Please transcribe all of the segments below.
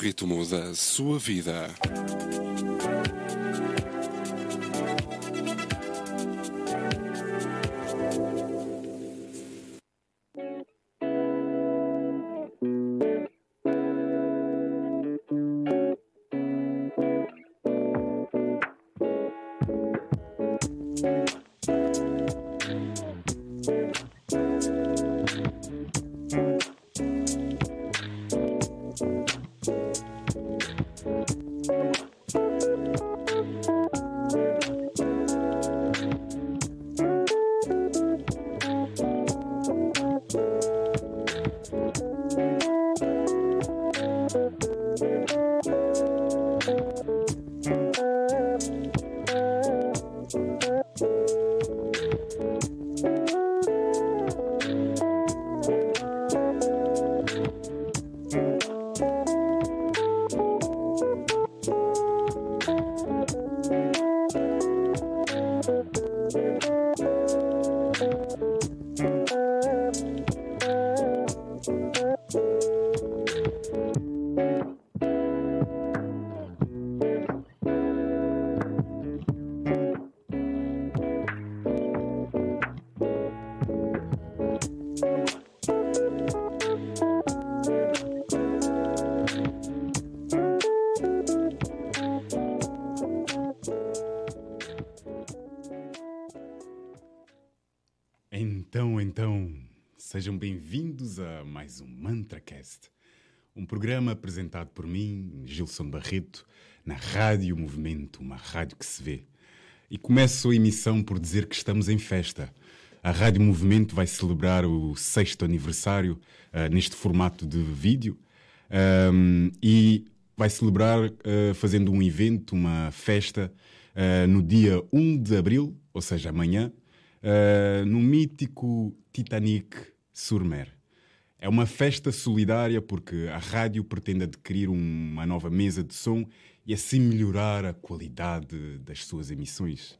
ritmo da sua vida. Mais um MantraCast, um programa apresentado por mim, Gilson Barreto, na Rádio Movimento, uma rádio que se vê. E começo a emissão por dizer que estamos em festa. A Rádio Movimento vai celebrar o sexto aniversário uh, neste formato de vídeo um, e vai celebrar uh, fazendo um evento, uma festa, uh, no dia 1 de abril, ou seja, amanhã, no mítico Titanic Surmer. É uma festa solidária porque a rádio pretende adquirir uma nova mesa de som e assim melhorar a qualidade das suas emissões.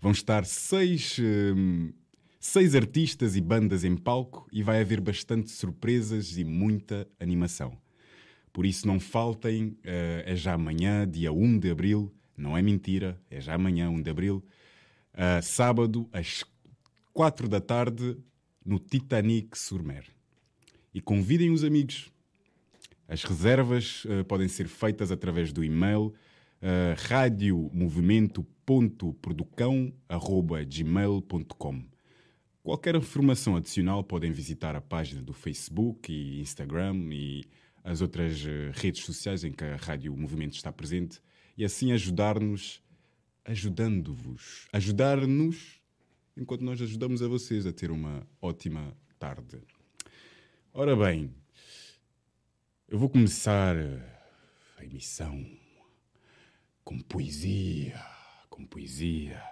Vão estar seis, um, seis artistas e bandas em palco e vai haver bastante surpresas e muita animação. Por isso não faltem, uh, é já amanhã, dia 1 de abril, não é mentira, é já amanhã, 1 de abril, uh, sábado, às 4 da tarde, no Titanic Surmer. E convidem os amigos. As reservas uh, podem ser feitas através do e-mail uh, radiomovimento.producão.gmail.com Qualquer informação adicional podem visitar a página do Facebook e Instagram e as outras uh, redes sociais em que a Rádio Movimento está presente e assim ajudar-nos ajudando-vos, ajudar-nos enquanto nós ajudamos a vocês a ter uma ótima tarde. Ora bem, eu vou começar a emissão com poesia, com poesia.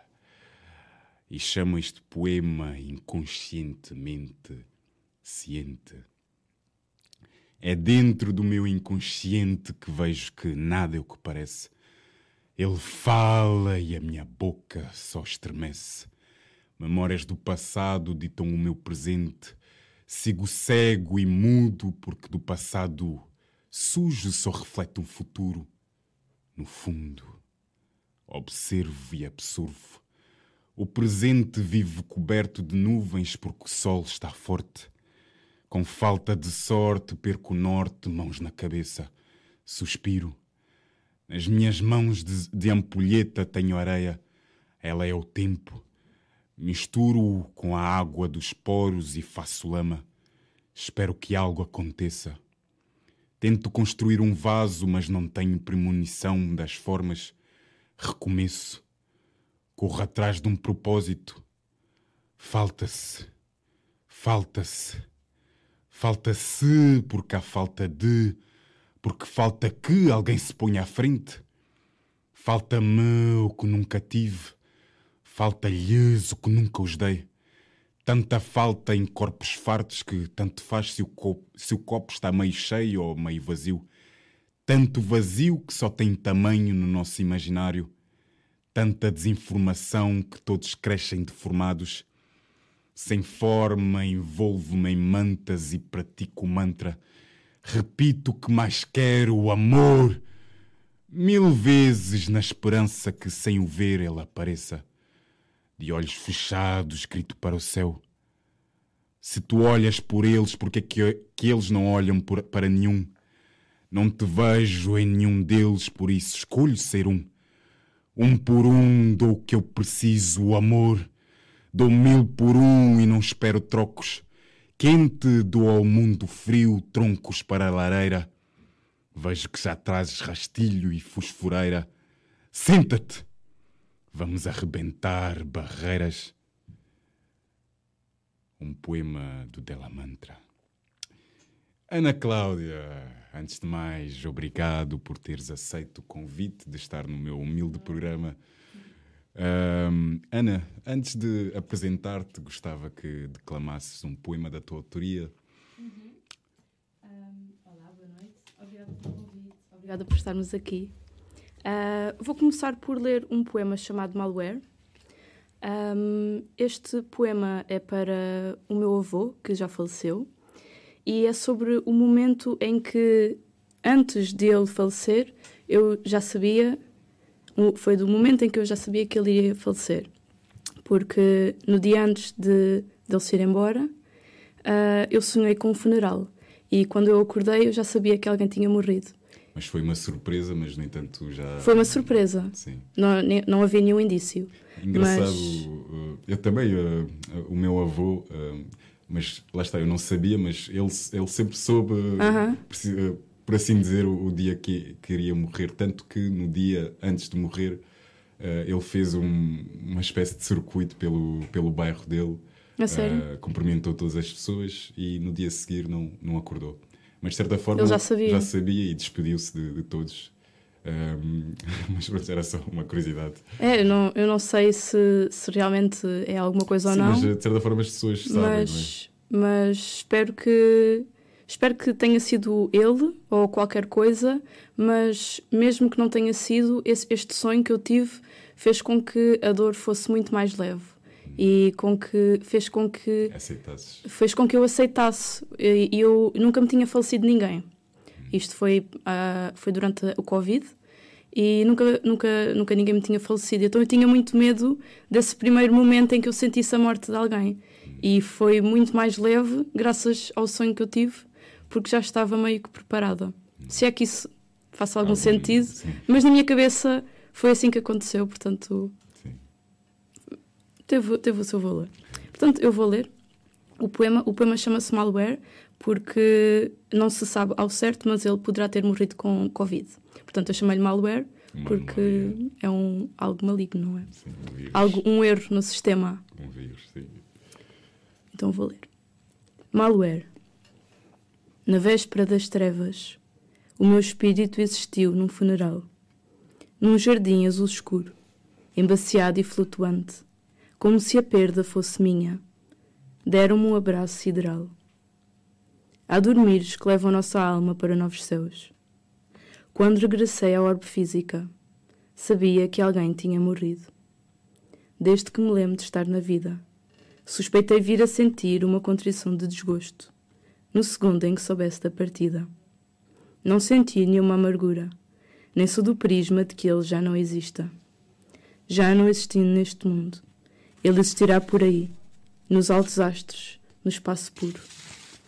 E chamo este poema inconscientemente ciente. É dentro do meu inconsciente que vejo que nada é o que parece ele fala e a minha boca só estremece. Memórias do passado ditam o meu presente. Sigo cego e mudo porque do passado sujo só reflete um futuro. No fundo, observo e absorvo. O presente vive coberto de nuvens porque o sol está forte. Com falta de sorte, perco o norte, mãos na cabeça. Suspiro nas minhas mãos de, de ampulheta tenho areia, ela é o tempo. Misturo-o com a água dos poros e faço lama. Espero que algo aconteça. Tento construir um vaso, mas não tenho premonição das formas. Recomeço. Corro atrás de um propósito. Falta-se. Falta-se. Falta-se porque há falta de porque falta que alguém se ponha à frente. Falta-me o que nunca tive, falta-lhes o que nunca os dei. Tanta falta em corpos fartos que tanto faz se o, copo, se o copo está meio cheio ou meio vazio. Tanto vazio que só tem tamanho no nosso imaginário. Tanta desinformação que todos crescem deformados. Sem forma, envolvo-me em mantas e pratico o mantra. Repito que mais quero o amor. Mil vezes na esperança que sem o ver ele apareça. De olhos fechados, grito para o céu. Se tu olhas por eles, porque é que, que eles não olham por, para nenhum? Não te vejo em nenhum deles, por isso escolho ser um. Um por um dou o que eu preciso, o amor. Dou mil por um e não espero trocos. Quente dou ao mundo frio, troncos para a lareira. Vejo que já trazes rastilho e fosforeira. Senta-te! Vamos arrebentar barreiras. Um poema do Della Mantra. Ana Cláudia, antes de mais, obrigado por teres aceito o convite de estar no meu humilde programa. Um, Ana, antes de apresentar-te, gostava que declamasses um poema da tua autoria. Uhum. Um, olá, boa noite. Obrigada pelo convite. Obrigada por estarmos aqui. Uh, vou começar por ler um poema chamado Malware. Um, este poema é para o meu avô, que já faleceu, e é sobre o momento em que, antes de ele falecer, eu já sabia, foi do momento em que eu já sabia que ele iria falecer. Porque no dia antes de, de ele se ir embora, uh, eu sonhei com um funeral. E quando eu acordei, eu já sabia que alguém tinha morrido. Mas foi uma surpresa, mas no entanto já. Foi uma surpresa. Sim. Não, não havia nenhum indício. Engraçado, mas... Uh, eu também, uh, uh, o meu avô, mas lá está, eu não sabia, mas ele, ele sempre soube, -huh. por assim dizer, o, o, dia que queria morrer. Tanto que no dia antes de morrer, ele fez um, uma espécie de circuito pelo, pelo bairro dele. A sério? cumprimentou todas as pessoas e no dia a seguir não, não acordou mas de certa forma Ele já sabia, já sabia e despediu-se de, de, todos. Um, mas pronto, era só uma curiosidade. É, eu não, eu não sei se, se realmente é alguma coisa Sim, ou não. Mas de certa forma as pessoas sabem. Mas, é? mas espero que espero que tenha sido ele ou qualquer coisa, mas mesmo que não tenha sido, esse, este sonho que eu tive fez com que a dor fosse muito mais leve e com que fez com que Aceitasses. fez com que eu aceitasse. E eu nunca me tinha falecido ninguém. Isto foi uh, foi durante o covid e nunca nunca nunca ninguém me tinha falecido. Então eu tinha muito medo desse primeiro momento em que eu sentisse a morte de alguém. E foi muito mais leve graças ao sonho que eu tive porque já estava meio que preparada. Se é que isso faça algum sentido sim. mas na minha cabeça foi assim que aconteceu portanto teve, teve o seu valor. Portanto, eu vou ler o poema. O poema chama-se Malware porque não se sabe ao certo, mas ele poderá ter morrido com Covid. Portanto, eu chamei-lhe Malware porque é um, algo maligno, não é? Sim, um algo, um erro no sistema. Um vírus, sim. Então vou ler. Malware. Na véspera das trevas, o meu espírito existiu num funeral, num jardim azul escuro, embaciado e flutuante, como se a perda fosse minha. Deram-me um abraço sideral. Há dormires que levam nossa alma para novos céus. Quando regressei à orbe física, sabia que alguém tinha morrido. Desde que me lembro de estar na vida, suspeitei vir a sentir uma contrição de desgosto, no segundo em que soubesse da partida. Não senti nenhuma amargura, nem sou do prisma de que ele já não exista. Já não existindo neste mundo, ele existirá por aí, nos altos astros, no espaço puro,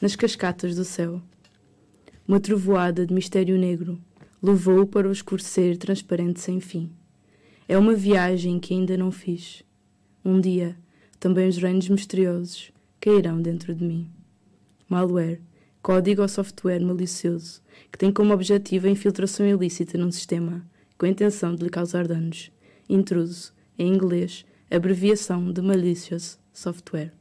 nas cascatas do céu. Uma trovoada de mistério negro levou-o para o escurecer transparente sem fim. É uma viagem que ainda não fiz. Um dia, também os reinos misteriosos cairão dentro de mim. Malware, código ou software malicioso, que tem como objetivo a infiltração ilícita num sistema, com a intenção de lhe causar danos. Intruso, em inglês, abreviação de Malicious Software.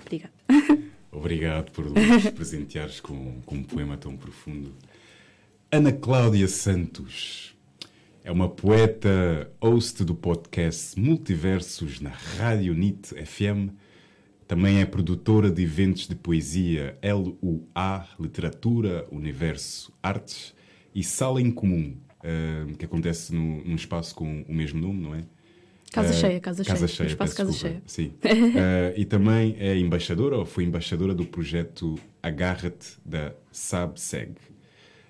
Obrigada. Obrigado por nos presenteares com, com um poema tão profundo. Ana Cláudia Santos é uma poeta, host do podcast Multiversos na Rádio NIT FM. Também é produtora de eventos de poesia LUA, Literatura, Universo, Artes e Sala em Comum, uh, que acontece no, num espaço com o mesmo nome, não é? Casa Eh, cheia, casa, Casa cheia. cheia, espaço casa cheia. Sim. Eh, e também é embaixadora, ou foi embaixadora do projeto Agarra-te da SABSEG.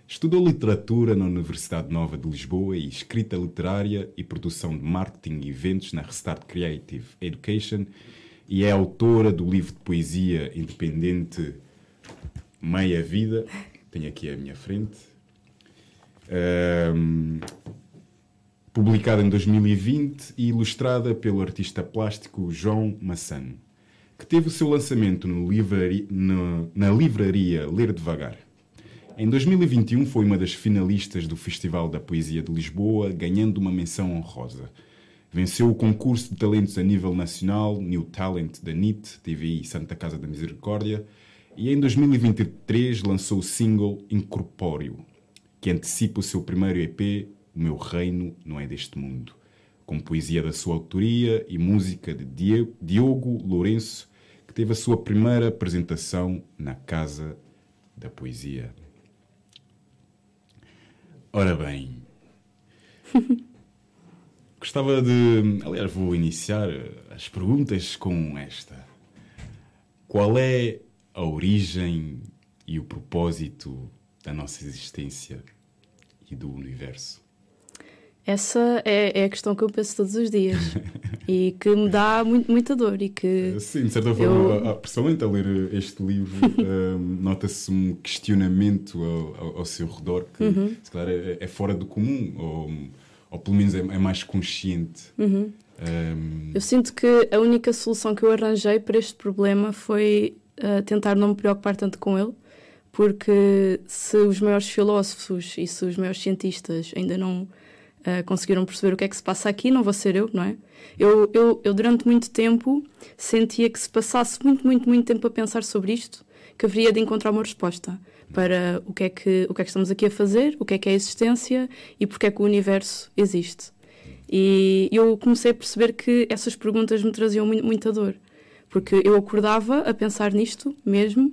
Estudou literatura na Universidade Nova de Lisboa e escrita literária e produção de marketing e eventos na Restart Creative Education e é autora do livro de poesia independente Meia Vida. Tenho aqui à minha frente. Ahm, publicada em 2020 e ilustrada pelo artista plástico João Massano, que teve o seu lançamento livrari- no- na livraria Ler Devagar. Em 2021 foi uma das finalistas do Festival da Poesia de Lisboa, ganhando uma menção honrosa. Venceu o concurso de talentos a nível nacional, New Talent da NIT, TVI Santa Casa da Misericórdia, e em 2023 lançou o single Incorpóreo, que antecipa o seu primeiro EP, O Meu Reino Não É Deste Mundo, com poesia da sua autoria e música de Diogo Lourenço, que teve a sua primeira apresentação na Casa da Poesia. Ora bem, gostava de. Aliás, vou iniciar as perguntas com esta: Qual é a origem e o propósito da nossa existência e do universo? Essa é, é a questão que eu penso todos os dias e que me dá muito, muita dor e que Sim, de certa forma, Eu- a- pessoalmente a ler este livro, hum, nota-se um questionamento ao, ao- ao seu redor que, Uhum. se calhar, é, é fora do comum, ou, ou pelo menos é, é mais consciente. Uhum. Hum, eu sinto que a única solução que eu arranjei para este problema foi ah, tentar não me preocupar tanto com ele, porque se os maiores filósofos e se os maiores cientistas ainda não ah, conseguiram perceber o que é que se passa aqui, não vou ser eu, não é? Eu, eu, eu durante muito tempo sentia que se passasse muito, muito, muito tempo a pensar sobre isto, que haveria de encontrar uma resposta para o que é que, o que, é que estamos aqui a fazer, o que é que é a existência e porque é que o universo existe. E eu comecei a perceber que essas perguntas me traziam muita dor, porque eu acordava a pensar nisto mesmo,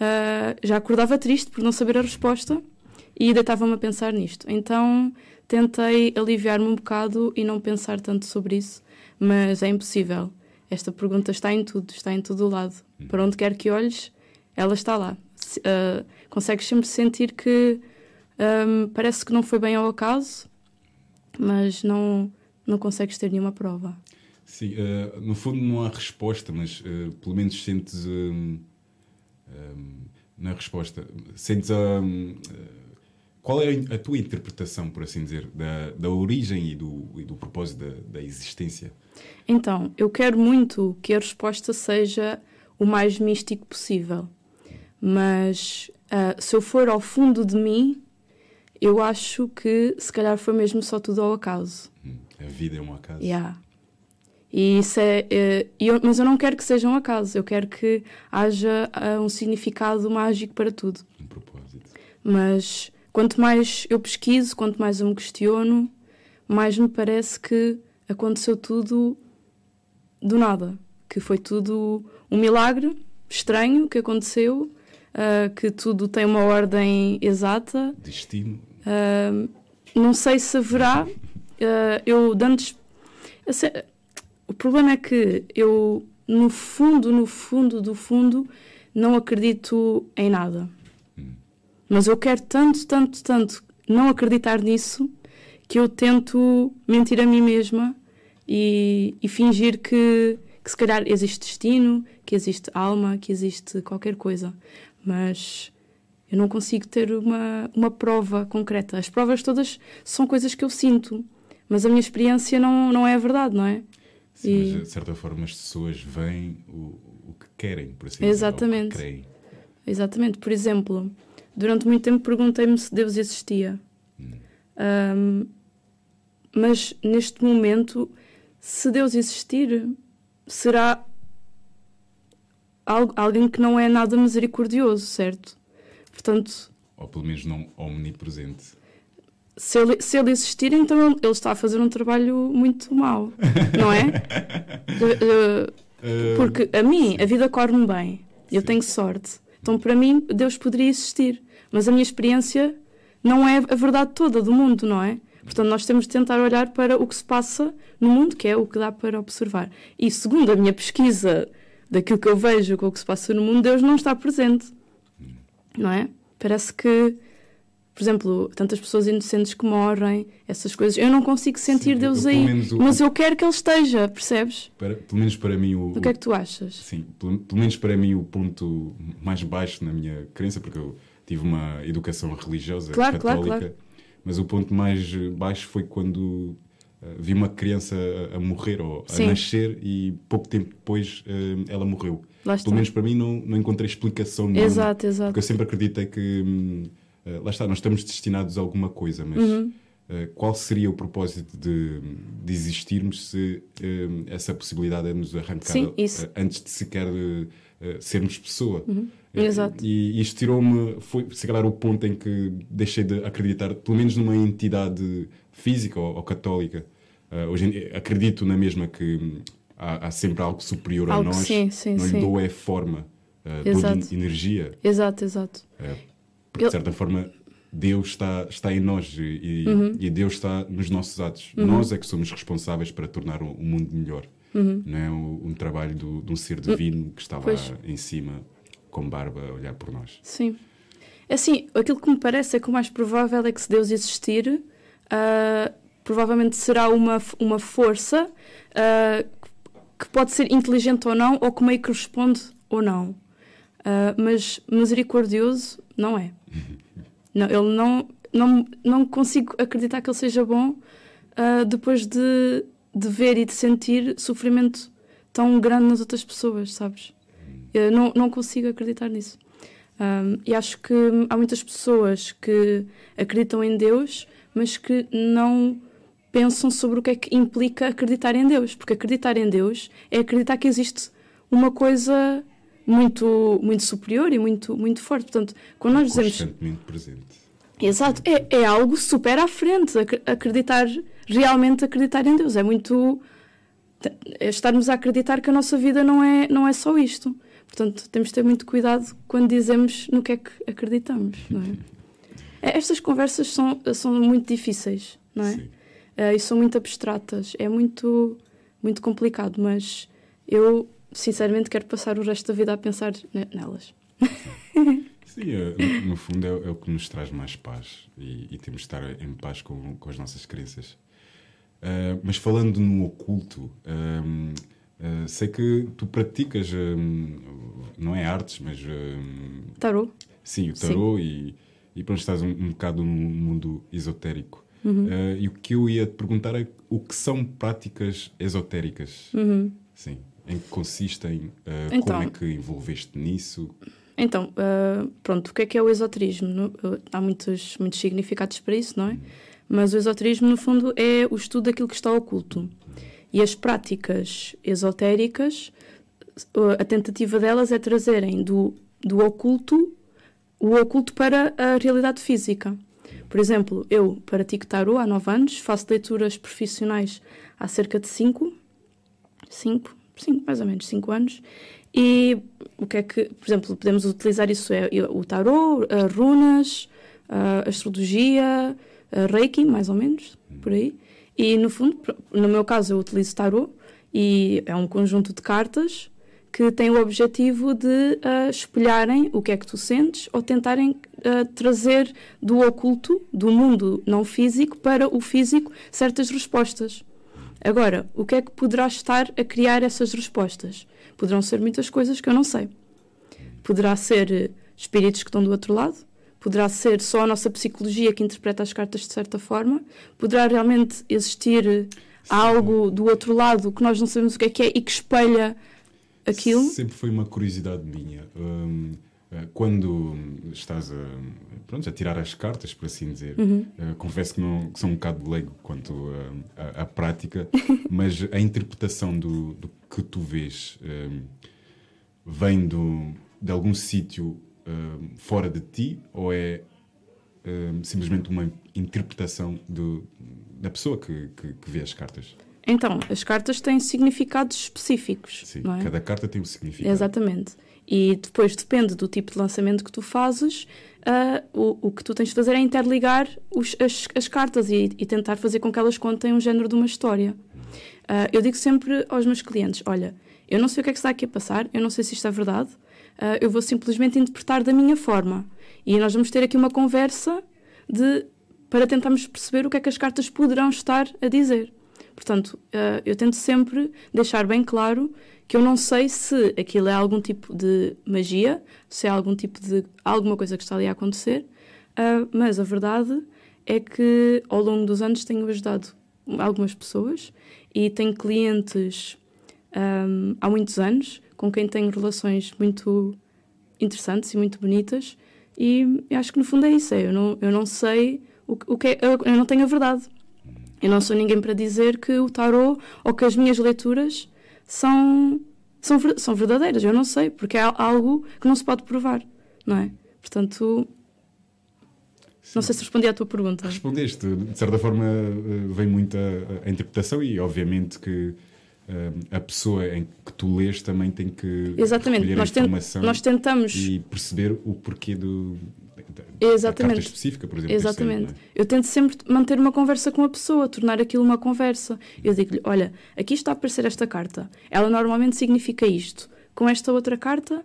ah, já acordava triste por não saber a resposta e deitava-me a pensar nisto. Então tentei aliviar-me um bocado e não pensar tanto sobre isso, mas é impossível. Esta pergunta está em tudo, está em todo o lado. Para onde quer que olhes, ela está lá. Ah, consegues sempre sentir que ahm, parece que não foi bem ao acaso, mas não, não consegues ter nenhuma prova. sim, eh, no fundo não há resposta, mas eh, pelo menos sentes. hum, na resposta, sentes a. hum, eh, qual é a tua interpretação, por assim dizer, da, da origem e do, e do propósito da, da existência? Então, eu quero muito que a resposta seja o mais místico possível. Mas ah, se eu for ao fundo de mim, eu acho que se calhar foi mesmo só tudo ao acaso. Hum, A vida é um acaso. Yeah. E isso é, e eu- mas eu não quero que seja um acaso, eu quero que haja ah, um significado mágico para tudo. Um propósito. Mas quanto mais eu pesquiso, quanto mais eu me questiono, mais me parece que aconteceu tudo do nada. Que foi tudo um milagre estranho que aconteceu, ah, que tudo tem uma ordem exata. Destino. Ah, não sei se haverá. eu antes. sei- o problema é que eu, no fundo, no fundo do fundo, não acredito em nada. Mas eu quero tanto, tanto, tanto não acreditar nisso que eu tento mentir a mim mesma e, e fingir que, que se calhar existe destino, que existe alma, que existe qualquer coisa. Mas eu não consigo ter uma, uma prova concreta. As provas todas são coisas que eu sinto, mas a minha experiência não, não é a verdade, não é? Sim, E- mas de certa forma as pessoas veem o, o que querem, por assim dizer, Exatamente. que creem. Exatamente. Por exemplo, durante muito tempo perguntei-me se Deus existia. Ahm, mas neste momento, se Deus existir, será al- alguém que não é nada misericordioso, certo? Portanto, Ou pelo menos não omnipresente. Se ele, se ele existir, então ele, está a fazer um trabalho muito mau, não é? Eh, Porque a mim, a vida corre-me bem. Eu Sim. tenho sorte. Então, para mim, Deus poderia existir. Mas a minha experiência não é a verdade toda do mundo, não é? Portanto, nós temos de tentar olhar para o que se passa no mundo, que é o que dá para observar. E segundo a minha pesquisa daquilo que eu vejo com o que se passa no mundo, Deus não está presente. Não é? Parece que, por exemplo, tantas pessoas inocentes que morrem, essas coisas, eu não consigo sentir Sim, Deus eu- aí, o- mas eu quero que Ele esteja, percebes? Para- pelo menos para mim, o, O que é que tu achas? Sim, pelo, pelo menos para mim o ponto mais baixo na minha crença, porque eu tive uma educação religiosa Claro, claro, católica, claro. mas o ponto mais baixo foi quando eh, vi uma criança a, a morrer ou a Sim. nascer e pouco tempo depois eh, ela morreu. Pelo menos para mim não, não encontrei explicação nenhuma. Exato, exato. Porque eu sempre acreditei que, hum, eh, lá está, nós estamos destinados a alguma coisa, mas Uhum. eh, qual seria o propósito de, de existirmos se hum, essa possibilidade é nos arrancada Sim, antes de sequer sermos pessoa? Uhum. Exato. E isto tirou-me, foi se calhar o ponto em que deixei de acreditar, pelo menos numa entidade física ou, ou católica. Hoje acredito na mesma que há, há sempre algo superior a Algo, nós, sim, sim, não lhe dou é forma, uh, Exato. energia. Exato, exato. Uh, porque, de certa forma, Deus está, está em nós e, Uhum. e Deus está nos nossos atos. Nós é que somos responsáveis para tornar o, mundo melhor. Não é um, um trabalho do- de um ser divino que está lá Uhum. Pois. em cima, com barba, a olhar por nós. Sim. Assim, aquilo que me parece é que o mais provável é que se Deus existir, ah, provavelmente será uma, uma força ah, que pode ser inteligente ou não, ou que meio que responde ou não. Ah, mas misericordioso não é. Não, ele não, não, não consigo acreditar que ele seja bom ah, depois de, de ver e de sentir sofrimento tão grande nas outras pessoas, sabes? Eu não, não consigo acreditar nisso. Um, e acho que há muitas pessoas que acreditam em Deus, mas que não pensam sobre o que é que implica acreditar em Deus. Porque acreditar em Deus é acreditar que existe uma coisa muito, muito superior e muito, muito forte. Portanto, quando nós dizemos. Constantemente presente. Exato, é, é algo super à frente. ac- Acreditar, realmente acreditar em Deus. É muito. É estarmos a acreditar que a nossa vida não é, não é só isto. Portanto, temos de ter muito cuidado quando dizemos no que é que acreditamos, não é? É, Estas conversas são, são muito difíceis, não é? Sim. Eh, e são muito abstratas. É muito, muito complicado, mas eu, sinceramente, quero passar o resto da vida a pensar ne- nelas. Sim, no, no fundo é, é o que nos traz mais paz e, e temos de estar em paz com, com as nossas crenças. Ah, mas falando no oculto, ahm, ah, sei que tu praticas, ahm, não é artes, mas ahm, Tarô? sim, o tarô e, e pronto, estás um, um bocado no mundo esotérico. Uhum. Ah, e o que eu ia te perguntar é o que são práticas esotéricas? Sim. Em que consistem? Ah, Uhum. Então. como é que envolveste nisso? Então, ah, pronto, o que é que é o esoterismo? No- ah, há muitos, muitos significados para isso, não é? Mas o esoterismo, no fundo, é o estudo daquilo que está oculto. E as práticas esotéricas, a tentativa delas é trazerem do, do oculto o oculto para a realidade física. Por exemplo, eu pratico tarot há 9 anos, faço leituras profissionais há cerca de 5, 5, 5 mais ou menos 5 anos. E o que é que, por exemplo, podemos utilizar isso é o tarot, a runas, a astrologia, a reiki, mais ou menos, por aí. E no fundo, no meu caso, eu utilizo tarot e é um conjunto de cartas que tem o objetivo de ah, espelharem o que é que tu sentes ou tentarem ah, trazer do oculto, do mundo não físico, para o físico certas respostas. Agora, o que é que poderá estar a criar essas respostas? Poderão ser muitas coisas que eu não sei. Poderá ser eh, espíritos que estão do outro lado, poderá ser só a nossa psicologia que interpreta as cartas de certa forma, poderá realmente existir eh, algo do outro lado que nós não sabemos o que é que é e que espelha aquilo. Sempre foi uma curiosidade minha. Hum, quando estás a, pronto, a tirar as cartas, por assim dizer, Uhum. eh, confesso que, não, que sou um bocado leigo quanto à prática, mas a interpretação do, do que tu vês hum, vem do, de algum sítio hum, fora de ti ou é hum, simplesmente uma interpretação do, da pessoa que, que, que vê as cartas? Então, as cartas têm significados específicos, Sim, é? cada carta tem um significado. Exatamente. E depois depende do tipo de lançamento que tu fazes, ah, o, o que tu tens de fazer é interligar os- as, as cartas e, e tentar fazer com que elas contem um género de uma história. Ah, eu digo sempre aos meus clientes: olha, eu não sei o que é que está aqui a passar, eu não sei se isto é verdade, ah, eu vou simplesmente interpretar da minha forma. E nós vamos ter aqui uma conversa de, para tentarmos perceber o que é que as cartas poderão estar a dizer. Portanto, ah, eu tento sempre deixar bem claro que eu não sei se aquilo é algum tipo de magia, se é algum tipo de alguma coisa que está ali a acontecer, ah, mas a verdade é que ao longo dos anos tenho ajudado algumas pessoas e tenho clientes ahm, há muitos anos com quem tenho relações muito interessantes e muito bonitas e acho que no fundo é isso, é, eu não, eu não sei o, o que é, eu não tenho a verdade. Eu não sou ninguém para dizer que o tarot ou que as minhas leituras são, são, são verdadeiras. Eu não sei, porque é algo que não se pode provar, não é? Portanto, não sei se respondi à tua pergunta. Respondeste, de certa forma eh, vem muita a, a interpretação e obviamente que eh, a pessoa em que tu lês também tem que Exatamente, nós, a ten- informação nós tentamos. e perceber o porquê do, Exatamente. carta específica, por exemplo. Exatamente. ano, Eu tento sempre manter uma conversa com a pessoa, tornar aquilo uma conversa. Eu digo-lhe: olha, aqui está a aparecer esta carta. Ela normalmente significa isto. Com esta outra carta,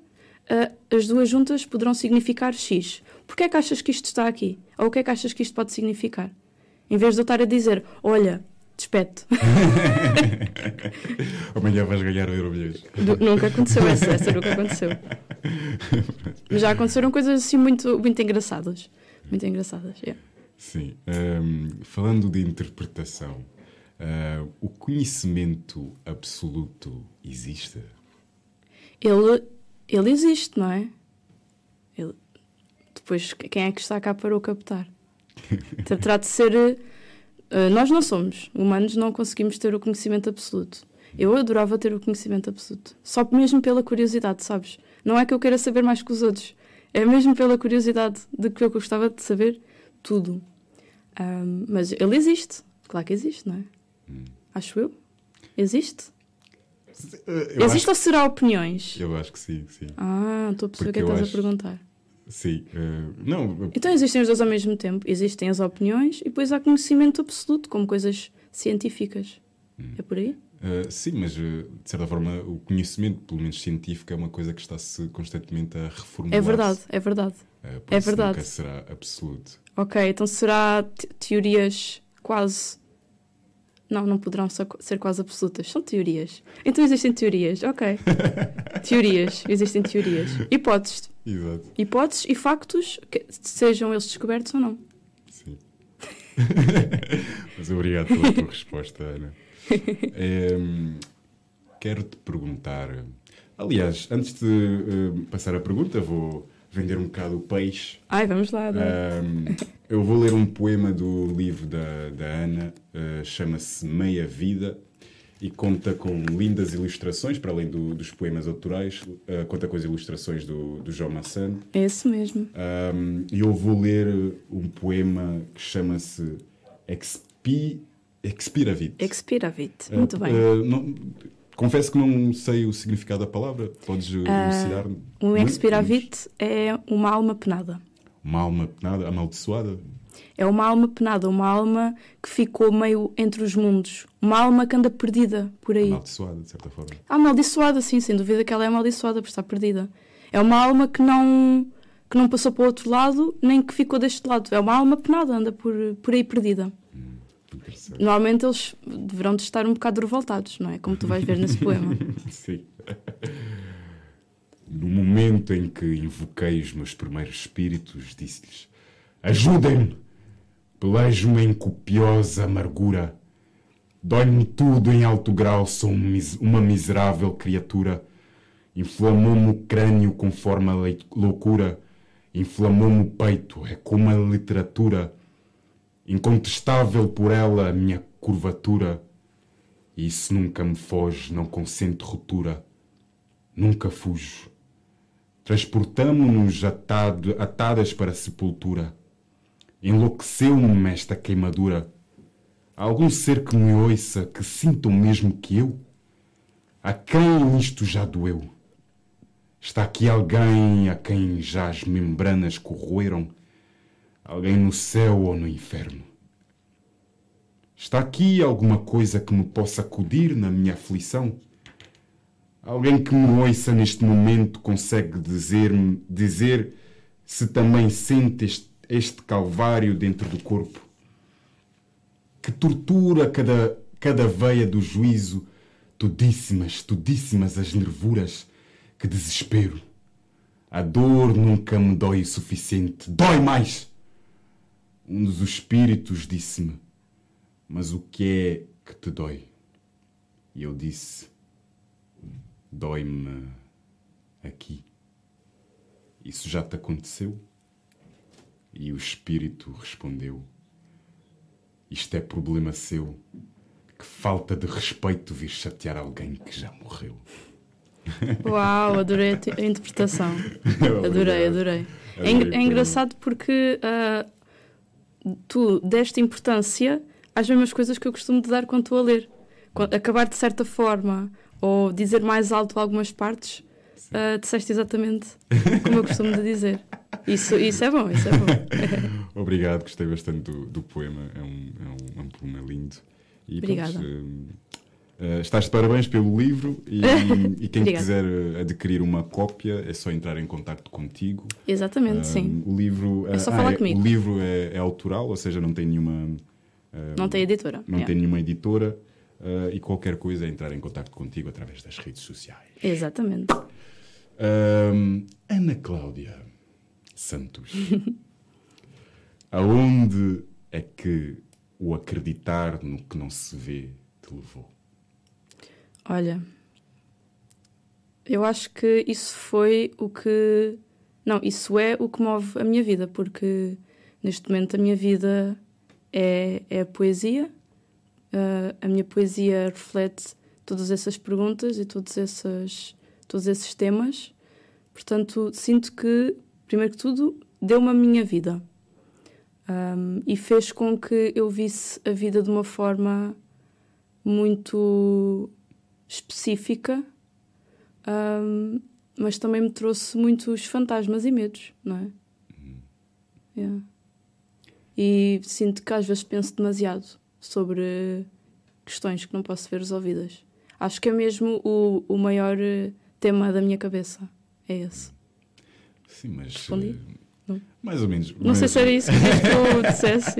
ah, as duas juntas poderão significar X. Porquê é que achas que isto está aqui? Ou o que é que achas que isto pode significar? Em vez de eu estar a dizer: olha, é? Amanhã vais ganhar o. Du- nunca aconteceu essa, essa nunca aconteceu. Mas já aconteceram coisas assim muito, muito engraçadas. Muito engraçadas, yeah. Sim. Ahm, falando de interpretação, ah, o conhecimento absoluto existe? Ele, ele existe, não é? Ele- Depois, quem é que está cá para o captar? Tra- Trata de ser. Eh, nós não somos. Humanos não conseguimos ter o conhecimento absoluto. Eu adorava ter o conhecimento absoluto. Só mesmo pela curiosidade, sabes? Não é que eu queira saber mais que os outros. É mesmo pela curiosidade de que eu gostava de saber tudo. Ahm, mas ele existe. Claro que existe, não é? Acho eu. Existe. Eu existe acho, ou será opiniões? eu acho que sim, sim. Ah, estou a perceber o que é que estás acho- a perguntar. Sim. ah, não, Então existem os dois ao mesmo tempo. Existem as opiniões e depois há conhecimento absoluto, como coisas científicas. É por aí? Uh, sim, mas uh, de certa forma o conhecimento, pelo menos científico, é uma coisa que está-se constantemente a reformular. É verdade, é verdade. Uh, é verdade. Nunca será absoluto. Ok, então será te- teorias quase. Não, não poderão ser quase absolutas. São teorias. Então existem teorias, ok. teorias, existem teorias. Hipóteses. Exato, Hipóteses e factos, que sejam eles descobertos ou não. sim. mas obrigado pela tua resposta, Ana. Em, Quero-te perguntar. Aliás, antes de uh, passar a pergunta, vou vender um bocado o peixe. Ai, vamos lá. Um, eu vou ler um poema do livro da, da Ana, uh, chama-se Meia Vida, e conta com lindas ilustrações, para além do- dos poemas autorais, uh, conta com as ilustrações do, do João Massano. É esse mesmo. Um, E eu vou ler um poema que chama-se Expi, Expiravit. Expiravit. Uh, Muito bem. uh, não- confesso que não sei o significado da palavra. Podes uh, elucidar? O Muito? Expiravit é uma alma penada. Uma alma penada, amaldiçoada? É uma alma penada, uma alma que ficou meio entre os mundos. Uma alma que anda perdida por aí. Amaldiçoada, de certa forma. Amaldiçoada, sim, sem dúvida que ela é amaldiçoada por estar perdida. É uma alma que não, que não passou para o outro lado, nem que ficou deste lado. É uma alma penada, anda por, por aí perdida. Interessante. Normalmente eles deverão de estar um bocado revoltados, não é? Como tu vais ver nesse poema. Sim. No momento em que invoquei os meus primeiros espíritos, disse-lhes: Ajudem-me! Pelejo-me em copiosa amargura. Dói-me tudo em alto grau, sou um uma miserável criatura. Inflamou-me o crânio conforme a loucura. Inflamou-me o peito, é como a literatura. Incontestável por ela a minha curvatura. E isso nunca me foge, não consente ruptura. Nunca fujo. Transportamo-nos atado- atadas para a sepultura. Enlouqueceu-me esta queimadura. Há algum ser que me ouça, que sinta o mesmo que eu? A quem isto já doeu? Está aqui alguém a quem já as membranas corroeram? Alguém no céu ou no inferno? Está aqui alguma coisa que me possa acudir na minha aflição? Alguém que me ouça neste momento consegue dizer-me dizer se também sente este, este calvário dentro do corpo? Que tortura cada, cada veia do juízo, tudíssimas, tudíssimas as nervuras, que desespero. A dor nunca me dói o suficiente, dói mais! Um dos espíritos disse-me: Mas o que é que te dói? E eu disse: Dói-me aqui. Isso já te aconteceu? E o espírito respondeu: Isto é problema seu. Que falta de respeito vir chatear alguém que já morreu. Uau, adorei a, a interpretação. adorei, adorei. É, é, engraçado porque uh, tu deste importância às mesmas coisas que eu costumo te dar quando estou a ler. Acabar de certa forma ou dizer mais alto algumas partes, uh, disseste exatamente como eu costumo de dizer. Isso, isso é bom, isso é bom. Obrigado, gostei bastante do, do poema, é um, é, um, é um poema lindo. E, Obrigada. Pronto, uh, uh, estás de parabéns pelo livro e, e quem quiser adquirir uma cópia é só entrar em contato contigo. Exatamente, sim. O livro, é só falar é, comigo. O livro é, é, autoral, ou seja, não tem nenhuma. não tem editora. Não yeah. tem nenhuma editora. Uh, e qualquer coisa é entrar em contato contigo através das redes sociais. Exatamente. Uh, Ana Cláudia Santos, aonde é que o acreditar no que não se vê te levou? Olha, eu acho que isso foi o que. Não, isso é o que move a minha vida, porque neste momento a minha vida é, é a poesia uh, a minha poesia reflete todas essas perguntas e todos esses, todos esses temas. Portanto, sinto que, primeiro que tudo, deu-me a minha vida um, e fez com que eu visse a vida de uma forma muito específica, um, mas também me trouxe muitos fantasmas e medos, não é? Uhum. Yeah. E sinto que às vezes penso demasiado sobre questões que não posso ver resolvidas. Acho que é mesmo o, o maior eh, tema da minha cabeça. É esse. Sim, mas. Respondi? Uh, não. Mais ou menos. Não mas... sei se era isso que tu dissesse.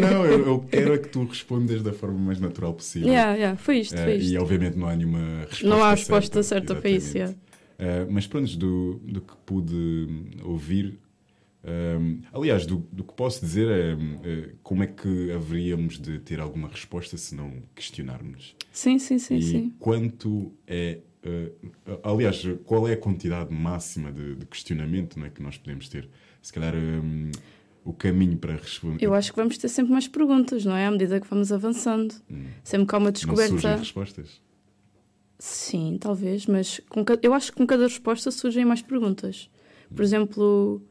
não, eu, eu, quero é que tu respondas da forma mais natural possível. Yeah, yeah, foi isto, foi isto. E obviamente não há nenhuma resposta Não há resposta certa, certa para isso. Yeah. Uh, mas pronto, do, do que pude ouvir, um, aliás, do, do, que posso dizer é uh, como é que haveríamos de ter alguma resposta se não questionarmos. Sim, sim, sim. E sim. quanto é. Uh, aliás, qual é a quantidade máxima de, de questionamento né, que nós podemos ter? Se calhar. Um, o caminho para responder. Eu acho que vamos ter sempre mais perguntas, não é? À medida que vamos avançando. Hum. Sempre que há uma descoberta. Não surgem respostas? Sim, talvez, mas com, eu acho que com cada resposta surgem mais perguntas. Por hum. exemplo,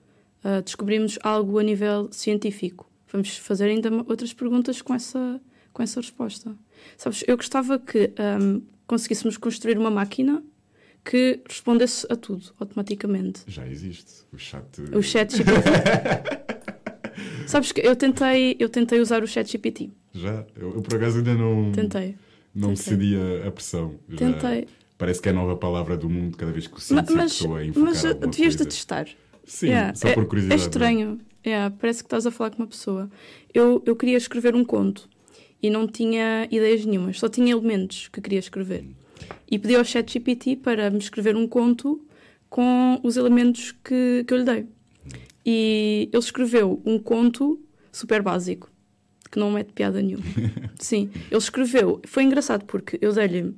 uh, descobrimos algo a nível científico. Vamos fazer ainda outras perguntas com essa, com essa resposta. Sabes, eu gostava que um, conseguíssemos construir uma máquina que respondesse a tudo automaticamente. Já existe o chat. O chat GPT. Sabes que eu tentei, eu tentei usar o chat GPT. Já? Eu, eu por acaso ainda não. Tentei. Não tentei. cedi a, a pressão. Já tentei. Parece que é a nova palavra do mundo cada vez que o sinto mas, pessoa a Mas devias de testar. Sim, yeah. só por curiosidade. É, é estranho. Yeah, parece que estás a falar com uma pessoa. Eu, eu queria escrever um conto e não tinha ideias nenhumas, só tinha elementos que queria escrever. E pedi ao chat GPT para me escrever um conto com os elementos que, que eu lhe dei. E ele escreveu um conto super básico, que não mete piada nenhuma. Sim, ele escreveu. Foi engraçado porque eu dei-lhe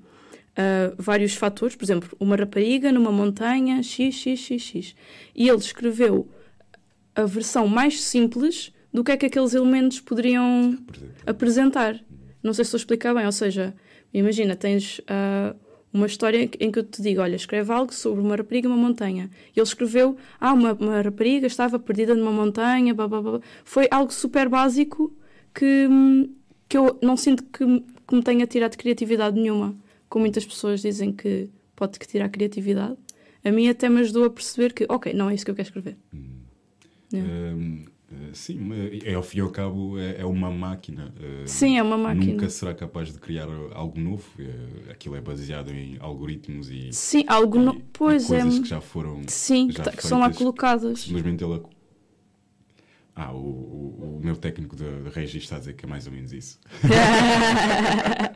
uh, vários fatores, por exemplo, uma rapariga numa montanha, x, x, x, x. E ele escreveu a versão mais simples do que é que aqueles elementos poderiam apresentar. Não sei se estou a explicar bem, ou seja, imagina, tens uh, uma história em que eu te digo, olha, escreve algo sobre uma rapariga numa montanha. E ele escreveu, ah, uma, uma rapariga estava perdida numa montanha, blá, blá, blá. Foi algo super básico que, que eu não sinto que, que me tenha tirado criatividade nenhuma como muitas pessoas dizem que pode tirar a criatividade, a mim até me ajudou a perceber que, ok, não é isso que eu quero escrever. Yeah. Hum, eh, sim, mas é, ao fim e ao cabo é, é uma máquina. eh, Sim, é uma máquina. Nunca será capaz de criar algo novo. eh, Aquilo é baseado em algoritmos e, Sim, algo. e- no... e Pois é. coisas que já foram Sim, que, já tá- que são lá feitas. colocadas. simplesmente ele. Ah, o, o, o meu técnico de, de regi está a dizer que é mais ou menos isso.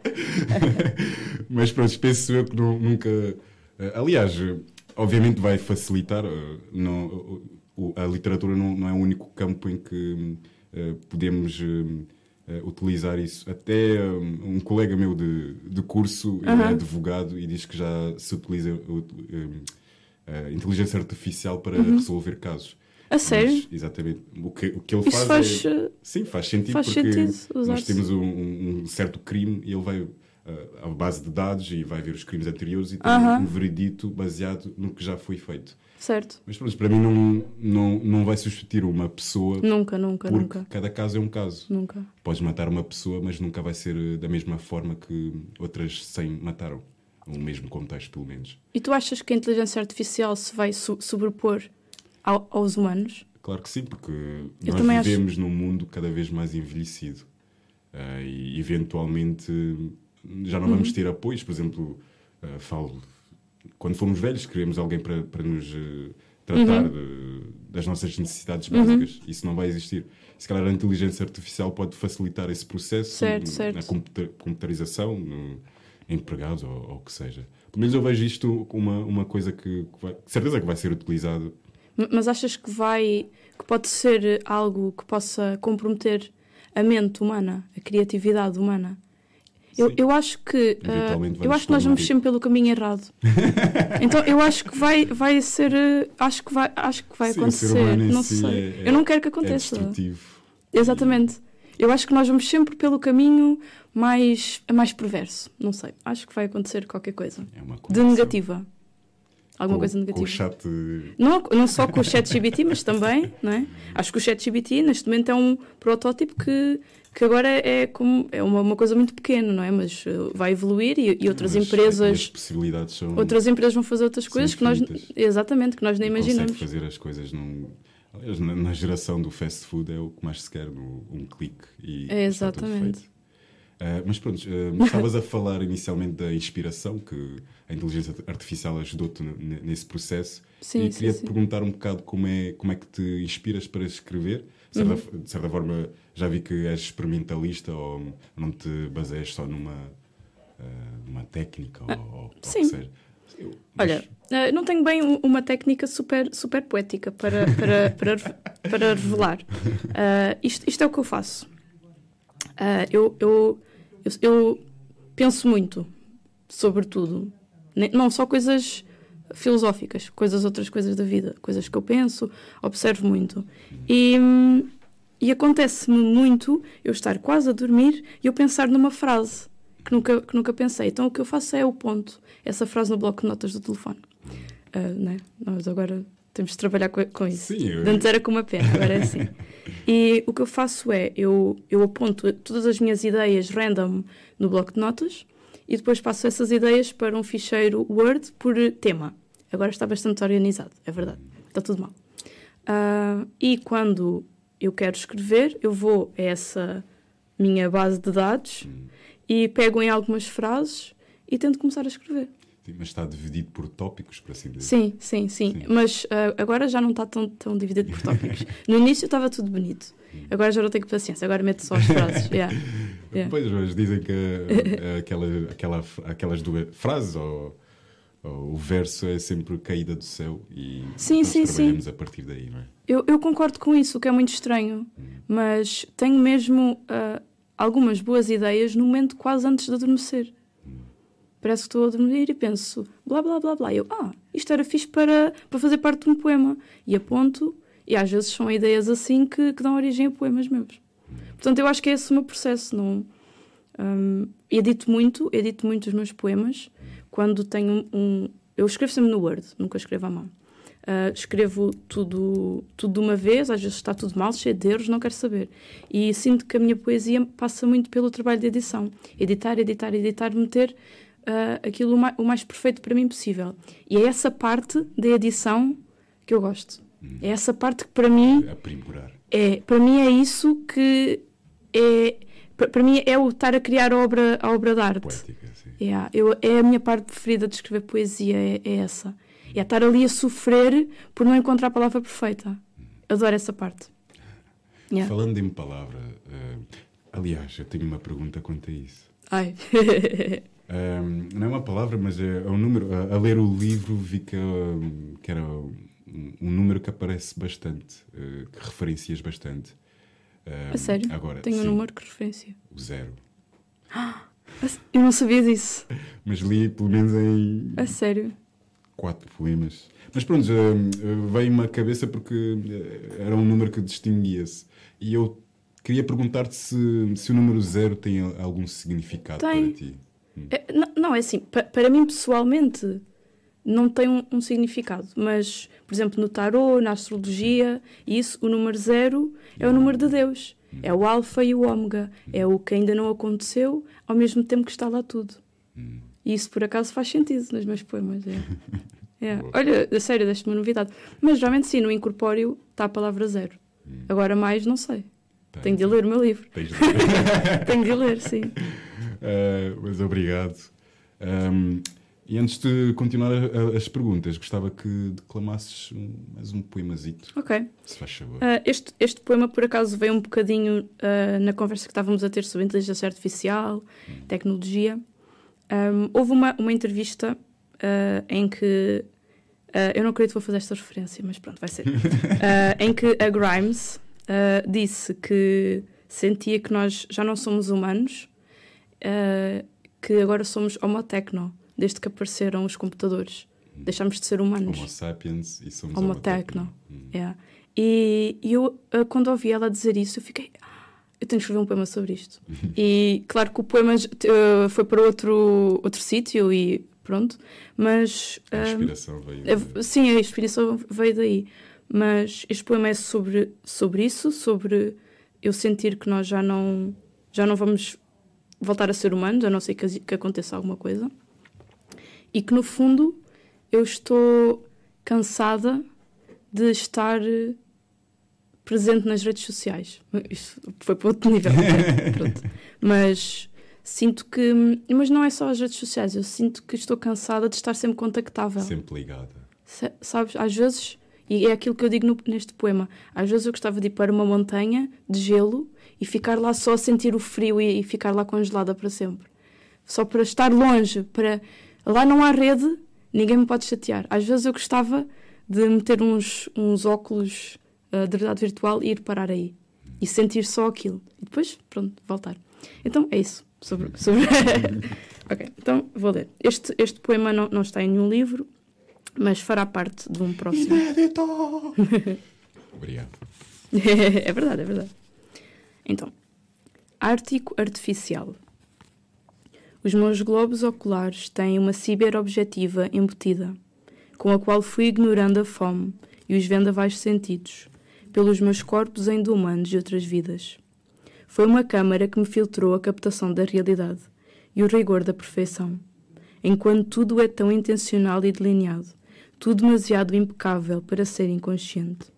Mas pronto, penso eu que nu- nunca. eh, Aliás, eh, obviamente vai facilitar. eh, Não, a literatura não, não é o único campo em que podemos utilizar isso. Até um colega meu de, de curso ele é advogado e diz que já se utiliza a inteligência artificial para Uhum. resolver casos. A sério? Mas, exatamente. O que, o que ele Isso faz, faz. é. uh, Sim, faz sentido Faz porque sentido nós temos um, um- certo crime e ele vai uh, à base de dados e vai ver os crimes anteriores e tem Aham. um veredito baseado no que já foi feito. Certo. Mas pronto, para mim não, não, não vai substituir uma pessoa Nunca, nunca, nunca. cada caso é um caso. Nunca. Podes matar uma pessoa, mas nunca vai ser uh, da mesma forma que outras 100 mataram. No mesmo contexto, pelo menos. E tu achas que a inteligência artificial se vai sobrepor ao- aos humanos? Claro que sim, porque Eu nós também acho- vivemos num mundo cada vez mais envelhecido Ah, e eventualmente já não vamos Uhum. ter apoios. Por exemplo, ah, falo, quando formos velhos, queremos alguém para, para nos eh, tratar Uhum. de- das nossas necessidades básicas. Isso não vai existir. Se calhar a inteligência artificial pode facilitar esse processo Certo, na certo. computa- computarização, no empregados ou, ou o que seja. Pelo menos eu vejo isto como uma, uma coisa que, que vai, certeza que vai ser utilizado Mas achas que vai. que pode ser algo que possa comprometer a mente humana, a criatividade humana? Eu, eu acho que. Eventualmente eu acho que nós vamos sempre pelo caminho errado. então eu acho que vai, vai ser. ah, acho que vai, acho que vai acontecer. Não sei. é- eu não quero que é aconteça. destrutivo. Exatamente. Eu acho que nós vamos sempre pelo caminho mais, mais perverso. Não sei. Acho que vai acontecer qualquer coisa. É uma De negativa. Alguma Com- coisa Com o negativa. chat eh, Não, não só com o ChatGPT, mas também, não é? Acho que o ChatGPT neste momento é um protótipo que, que agora é, como, é uma, uma coisa muito pequena, não é? Mas uh, vai evoluir e, e outras mas empresas. As possibilidades são. Outras empresas vão fazer outras coisas que nós. Exatamente, que nós nem e imaginamos. fazer as coisas num. Na, na geração do fast food é o que mais se quer, um clique e É, exatamente. Ah, mas pronto, ah, estavas a falar inicialmente da inspiração, que a inteligência artificial ajudou-te nesse processo. Sim, e sim, queria te sim. perguntar um bocado como é, como é que te inspiras para escrever. De certa, Uhum. de certa forma, já vi que és experimentalista ou não te baseias só numa, ah, numa técnica ou, ou o que sim. seja. Eu- Olha, eh, não tenho bem um- uma técnica super, super poética para, para, para, para revelar. Ah, isto, isto é o que eu faço. Ah, eu, eu, eu, eu penso muito sobre tudo. Não só coisas filosóficas, coisas outras coisas da vida, coisas que eu penso, observo muito. E, e acontece-me muito eu estar quase a dormir e eu pensar numa frase que nunca, que nunca pensei. Então o que eu faço é o ponto, essa frase no bloco de notas do telefone. Ah, né? Nós agora temos de trabalhar com, com isso. Sim, eu- Antes era com uma pena, agora é assim. E o que eu faço é, eu, eu aponto todas as minhas ideias random no bloco de notas e depois passo essas ideias para um ficheiro Word por tema. Agora está bastante organizado, é verdade. Está tudo mal. Ah, e quando eu quero escrever, eu vou a essa minha base de dados e pego em algumas frases e tento começar a escrever. Sim, mas está dividido por tópicos, por assim dizer. Sim, sim, sim. Sim. Mas ah, agora já não está tão, tão dividido por tópicos. No início estava tudo bonito. Agora já não tenho paciência. Agora meto só as frases. Yeah. Yeah. Pois, mas dizem que eh, aquela, aquela, aquelas duas frases ou, ou o verso é sempre caída do céu e Sim, nós sim, sim. trabalhamos a partir daí, não é? Eu, eu concordo com isso, o que é muito estranho. Mas tenho mesmo ah, algumas boas ideias no momento quase antes de adormecer. Parece que estou a dormir e penso blá blá blá blá. Eu, ah, isto era fixe para, para fazer parte de um poema. E aponto, e às vezes são ideias assim que, que dão origem a poemas meus. Portanto, eu acho que é esse o meu processo. Não, hum, edito muito, edito muito os meus poemas quando tenho um. Eu escrevo sempre no Word, nunca escrevo à mão. Ah, escrevo tudo, tudo de uma vez, às vezes está tudo mal, cheio de erros, não quero saber. E sinto que a minha poesia passa muito pelo trabalho de edição. Editar, editar, editar, meter uh, aquilo o mais, o mais perfeito para mim possível. E é essa parte da edição que eu gosto. É essa parte que para mim Aprimorar. é, para mim é isso que é, para para mim é o estar a criar a obra, a obra de arte. Poética, sim. Yeah, eu, é a minha parte preferida de escrever poesia, é, é essa. É estar ali a sofrer por não encontrar a palavra perfeita. Adoro essa parte. Yeah. Falando em palavra, eh, aliás, eu tenho uma pergunta quanto a isso. Ai. Ahm, não é uma palavra, mas é, é um número. A, a ler o livro vi que, hum, que era um, um número que aparece bastante, eh, que referencias bastante. A sério? Agora, Tenho um sim, número que referência. o zero. Eu não sabia disso. Mas li pelo menos em A sério. quatro poemas. Mas pronto, hum, veio-me à cabeça porque eh, era um número que distinguia-se. E eu queria perguntar-te se, se o número zero tem algum significado Tem. para ti. É, não, não, é assim, pa- para mim pessoalmente não tem um, um significado, mas, por exemplo, no tarot, na astrologia, isso, o número zero é o número de Deus. É o alfa e o ômega. É o que ainda não aconteceu, ao mesmo tempo que está lá tudo. E isso, por acaso, faz sentido nos meus poemas. É. É. Olha, a sério, deixa-me uma novidade. Mas, geralmente, sim, no incorpóreo está a palavra zero. Agora, mais, não sei. Tenho de ler o meu livro. Tenho de ler, sim. Uh, mas obrigado. Um, e antes de continuar a- a- as perguntas, gostava que declamasses um- mais um poemazito, Ok. se faz favor. Ah, este, este poema, por acaso, veio um bocadinho ah, na conversa que estávamos a ter sobre inteligência artificial, tecnologia. Ahm, houve uma, uma entrevista em que. ah, eu não acredito que vou fazer esta referência, mas pronto, vai ser. Ah, em que a Grimes ah, disse que sentia que nós já não somos humanos, ah, que agora somos homotecno, desde que apareceram os computadores. Deixámos de ser humanos. Homo sapiens e somos Homo Homo techno. Hum. Yeah. E, e eu, ah, quando ouvi ela dizer isso, eu fiquei. "Ah, Eu tenho que escrever um poema sobre isto. e claro que o poema ah, foi para outro, outro sítio e pronto, mas. A ah, inspiração veio. é- sim, a inspiração veio daí. Mas este poema é sobre, sobre isso, sobre eu sentir que nós já não, já não vamos voltar a ser humanos, a não ser que, que aconteça alguma coisa. E que no fundo eu estou cansada de estar eh, presente nas redes sociais. Isso foi para outro nível. Pronto. Mas sinto que. Mas não é só as redes sociais, eu sinto que estou cansada de estar sempre contactável. Sempre ligada. Se- Sabes, às vezes, e é aquilo que eu digo no- neste poema, às vezes eu gostava de ir para uma montanha de gelo e ficar lá só a sentir o frio e, e ficar lá congelada para sempre. Só para estar longe, para lá não há rede, ninguém me pode chatear. Às vezes eu gostava de meter uns, uns óculos ah, de realidade virtual e ir parar aí e sentir só aquilo. E depois, pronto, voltar. Então é isso. Sobre, sobre... ok, então vou ler. Este, este poema não, não está em nenhum livro, mas fará parte de um próximo. Obrigado. é verdade, é verdade. Então, Ártico Artificial. Os meus globos oculares têm uma ciberobjetiva embutida, com a qual fui ignorando a fome e os vendavais sentidos, pelos meus corpos ainda humanos de outras vidas. Foi uma câmara que me filtrou a captação da realidade e o rigor da perfeição, enquanto tudo é tão intencional e delineado, tudo demasiado impecável para ser inconsciente.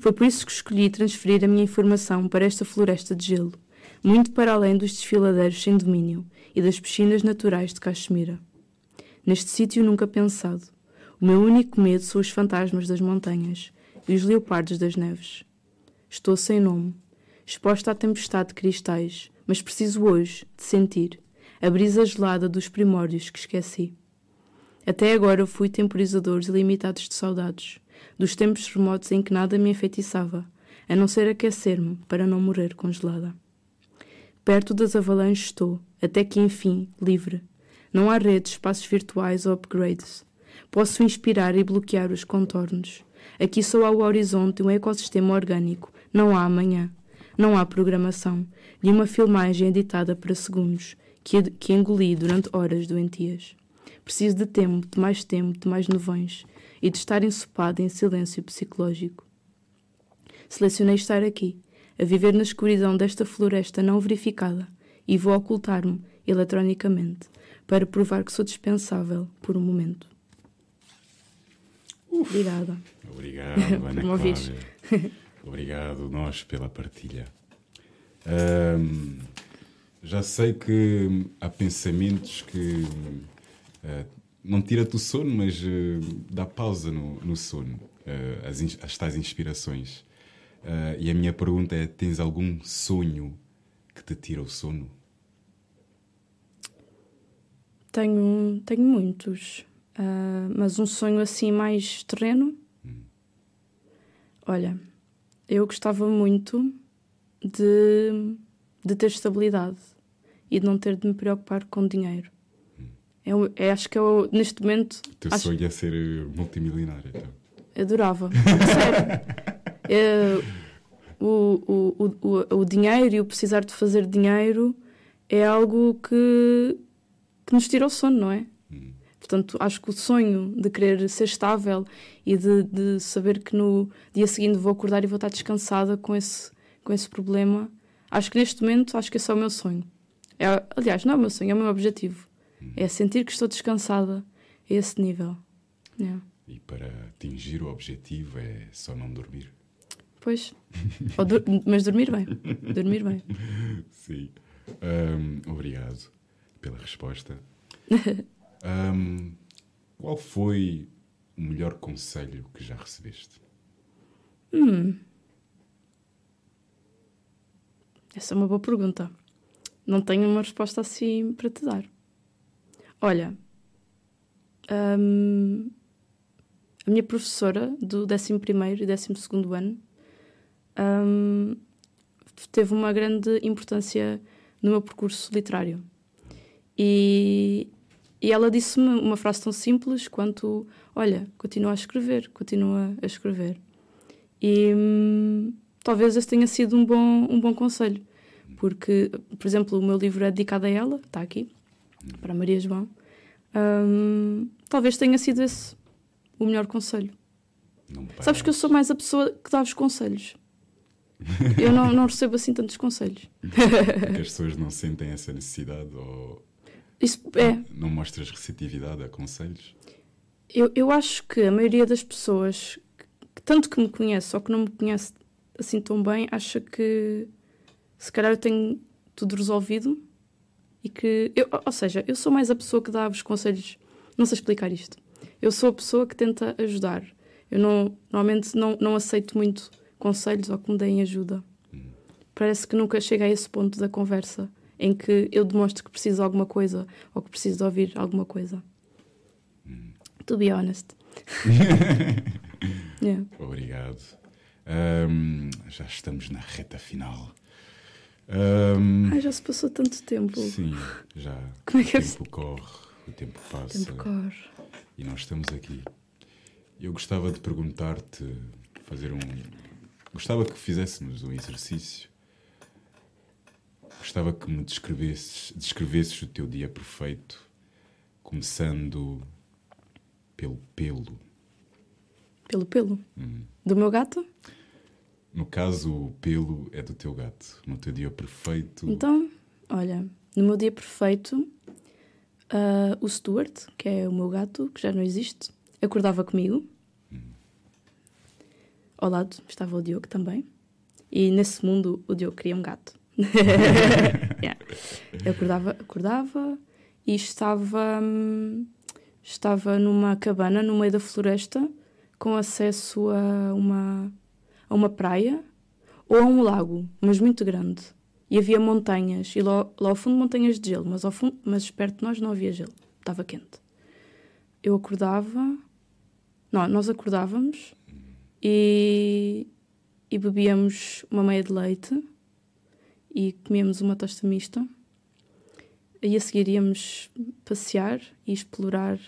Foi por isso que escolhi transferir a minha informação para esta floresta de gelo, muito para além dos desfiladeiros sem domínio e das piscinas naturais de Caxemira. Neste sítio nunca pensado, o meu único medo são os fantasmas das montanhas e os leopardos das neves. Estou sem nome, exposta à tempestade de cristais, mas preciso hoje de sentir a brisa gelada dos primórdios que esqueci. Até agora fui temporizadores ilimitados de saudades, dos tempos remotos em que nada me enfeitiçava, a não ser aquecer-me para não morrer congelada. Perto das avalanches estou, até que enfim, livre. Não há redes, espaços virtuais ou upgrades. Posso inspirar e bloquear os contornos. Aqui só há o horizonte e um ecossistema orgânico. Não há amanhã. Não há programação. E uma filmagem editada para segundos, que, que engoli durante horas doentias. Preciso de tempo, de mais tempo, de mais nuvens e de estar ensopado em silêncio psicológico. Selecionei estar aqui, a viver na escuridão desta floresta não verificada, e vou ocultar-me, eletronicamente, para provar que sou dispensável por um momento. Obrigada. Obrigado, Ana. Cláudia. Obrigado, nós, pela partilha. Ahm, já sei que há pensamentos que ah, não tira-te o sono, mas ah, dá pausa no, no sono, ah, as, as tais inspirações. Ah, e a minha pergunta é: tens algum sonho que te tira o sono? Tenho, tenho muitos, ah, mas um sonho assim mais terreno. Olha, eu gostava muito de, de ter estabilidade e de não ter de me preocupar com dinheiro. É, o- é, acho que eu, neste momento, O teu acho, sonho é ser eh, multimilionário. Então. adorava. Sério. É, o, o, o, o, o dinheiro e o precisar de fazer dinheiro é algo que, que nos tira o sono, não é? Portanto, acho que o sonho de querer ser estável e de, de saber que no dia seguinte vou acordar e vou estar descansada com esse, com esse problema, acho que neste momento, acho que esse é o meu sonho. É, aliás, não é o meu sonho, é o meu objetivo. É sentir que estou descansada a esse nível. Yeah. E para atingir o objetivo é só não dormir. Pois. Mas dormir bem. Dormir bem. Sim. Ahm, obrigado pela resposta. Ahm, qual foi o melhor conselho que já recebeste? Essa é uma boa pergunta. Não tenho uma resposta assim para te dar. Olha, hum, a minha professora do 11 e 12 ano hum, teve uma grande importância no meu percurso literário. E, e ela disse-me uma frase tão simples quanto: Olha, continua a escrever, continua a escrever. E hum, talvez esse tenha sido um bom, um bom conselho. Porque, por exemplo, o meu livro é dedicado a ela, está aqui, para Maria João. Hum, talvez tenha sido esse o melhor conselho. Não Sabes que eu sou mais a pessoa que dá os conselhos. Eu não, não recebo assim tantos conselhos. Porque as pessoas não sentem essa necessidade ou Isso é, não mostras receptividade a conselhos? Eu, eu acho que a maioria das pessoas, que, tanto que me conhece ou que não me conhece assim tão bem, acha que se calhar eu tenho tudo resolvido e que. Eu, ou seja, eu sou mais a pessoa que dá os conselhos. Não sei explicar isto. Eu sou a pessoa que tenta ajudar. Eu não, normalmente não, não aceito muito conselhos ou que me deem ajuda. Parece que nunca chega a esse ponto da conversa em que eu demonstro que preciso de alguma coisa ou que preciso de ouvir alguma coisa. To be honest. Yeah. Obrigado. Ahm, já estamos na reta final. Ahm, Ai, já se passou tanto tempo. sim, já. Como é que é o tempo corre, o tempo passa. Tempo corre. E nós estamos aqui. Eu gostava de perguntar-te, fazer um. Gostava que fizéssemos um exercício. Gostava que me descrevesses, descrevesses o teu dia perfeito, começando pelo pelo. Pelo pelo. Do meu gato? No caso, o pelo é do teu gato. No teu dia perfeito. Então, olha, no meu dia perfeito, ah, o Stuart, que é o meu gato, que já não existe, acordava comigo. Ao lado estava o Diogo também. E nesse mundo o Diogo queria um gato. Yeah. Eu acordava, acordava e estava, hum, estava numa cabana no meio da floresta com acesso a uma, a uma praia ou a um lago, mas muito grande. E havia montanhas, e lá, lá ao fundo montanhas de gelo, mas, ao fundo, mas perto de nós não havia gelo, estava quente. Eu acordava, não, nós acordávamos e, e bebíamos uma meia de leite e comíamos uma tosta mista. E a seguir íamos passear e explorar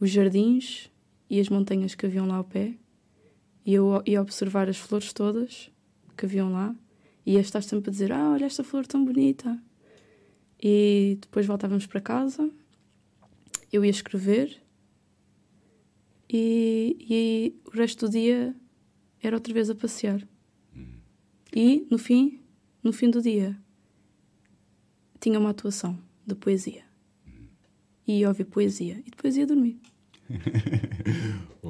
os jardins e as montanhas que haviam lá ao pé. E eu ia observar as flores todas que haviam lá. E ia estar sempre a dizer: Ah, olha esta flor tão bonita. E depois voltávamos para casa. Eu ia escrever. E, e o resto do dia era outra vez a passear. E no fim, no fim do dia, tinha uma atuação de poesia. e ouvir poesia. E depois ia dormir.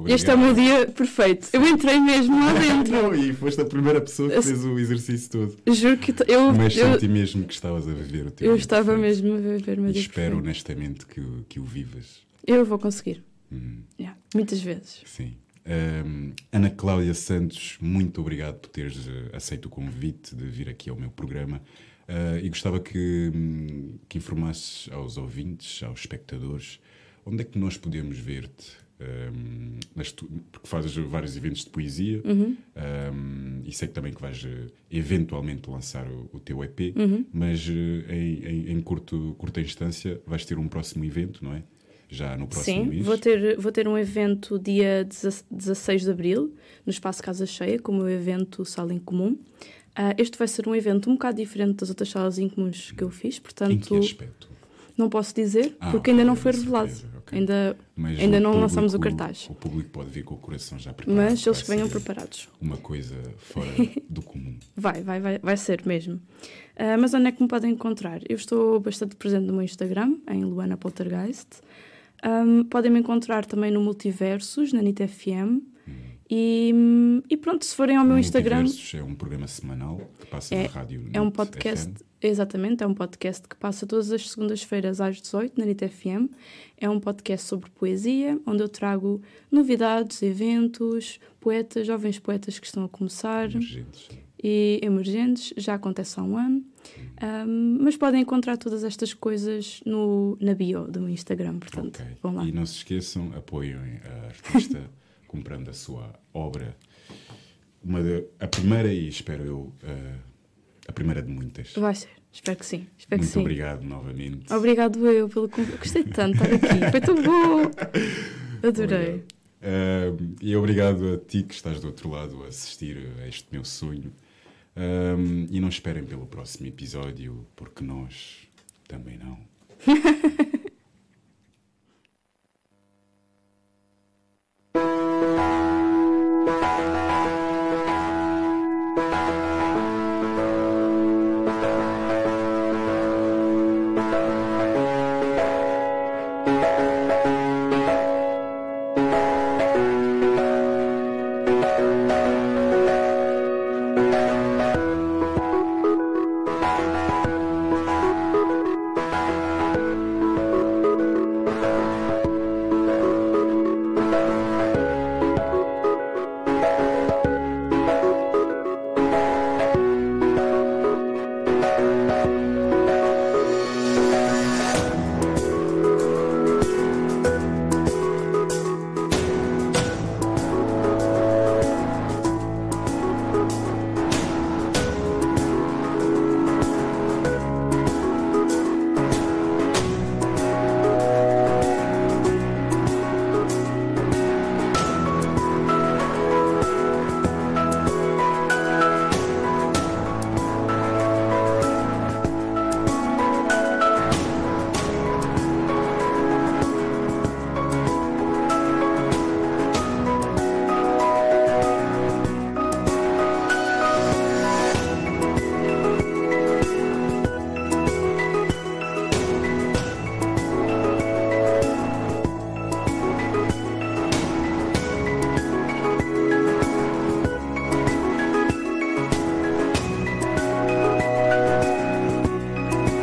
Este é o meu dia perfeito. Eu entrei mesmo lá dentro. Não, e foste a primeira pessoa que fez o exercício todo. Juro que eu, Mas eu, senti mesmo que estavas a viver o teu eu estava perfeito. mesmo a viver o meu E dia espero perfeito. honestamente que, o- que o vivas. Eu vou conseguir. Hum, Yeah, muitas vezes. sim. Ahm, Ana Cláudia Santos, muito obrigado por teres eh, aceito o convite de vir aqui ao meu programa. Ah, e gostava que, hum, que informasses aos ouvintes, aos espectadores, onde é que nós podemos ver-te? Tu- porque fazes vários eventos de poesia Uhum. ahm, e sei que também que vais eh, eventualmente lançar o, o teu EP, Uhum. mas eh, em, em, em curto, curta instância vais ter um próximo evento, não é? Já no próximo Sim, mês. vou ter, vou ter um evento dia 16 de Abril, no Espaço Casa Cheia, como o evento Sala em Comum. Ah, este vai ser um evento um bocado diferente das outras salas incomuns que eu fiz, Em que portanto aspecto? não posso dizer, Ah, porque ainda não foi revelado. surpresa, ok. Ainda, Mas ainda não lançamos o público- cartaz. O público pode vir com o coração já preparado. mas eles venham preparados. Uma coisa fora do comum. Vai, vai, vai, vai ser mesmo. Ah, mas onde é que me podem encontrar? Eu estou bastante presente no meu Instagram, em Luana Poltergeist. Ahm, podem me encontrar também no Multiversos, na NIT FM. E, e pronto, se forem ao meu Instagram. É um programa semanal que passa É- na rádio. É um podcast, FM. exatamente, é um podcast que passa todas as segundas-feiras às 18 na NIT FM. É um podcast sobre poesia, onde eu trago novidades, eventos, poetas, jovens poetas que estão a começar Emergentes. e emergentes, já acontece há um ano. Um, mas podem encontrar todas estas coisas no, na bio do meu Instagram, portanto, Ok. vão lá. E não se esqueçam, apoiem a artista comprando a sua obra. Uma de- a primeira e espero eu eh, a primeira de muitas. Vai ser, espero que sim. Espero Muito que sim. obrigado novamente. Obrigado eu pelo convite. Gostei tanto de estar aqui, foi tão bom. Adorei. Obrigado. Ahm, e obrigado a ti que estás do outro lado a assistir a este meu sonho. Ahm, e não esperem pelo próximo episódio, porque nós também não.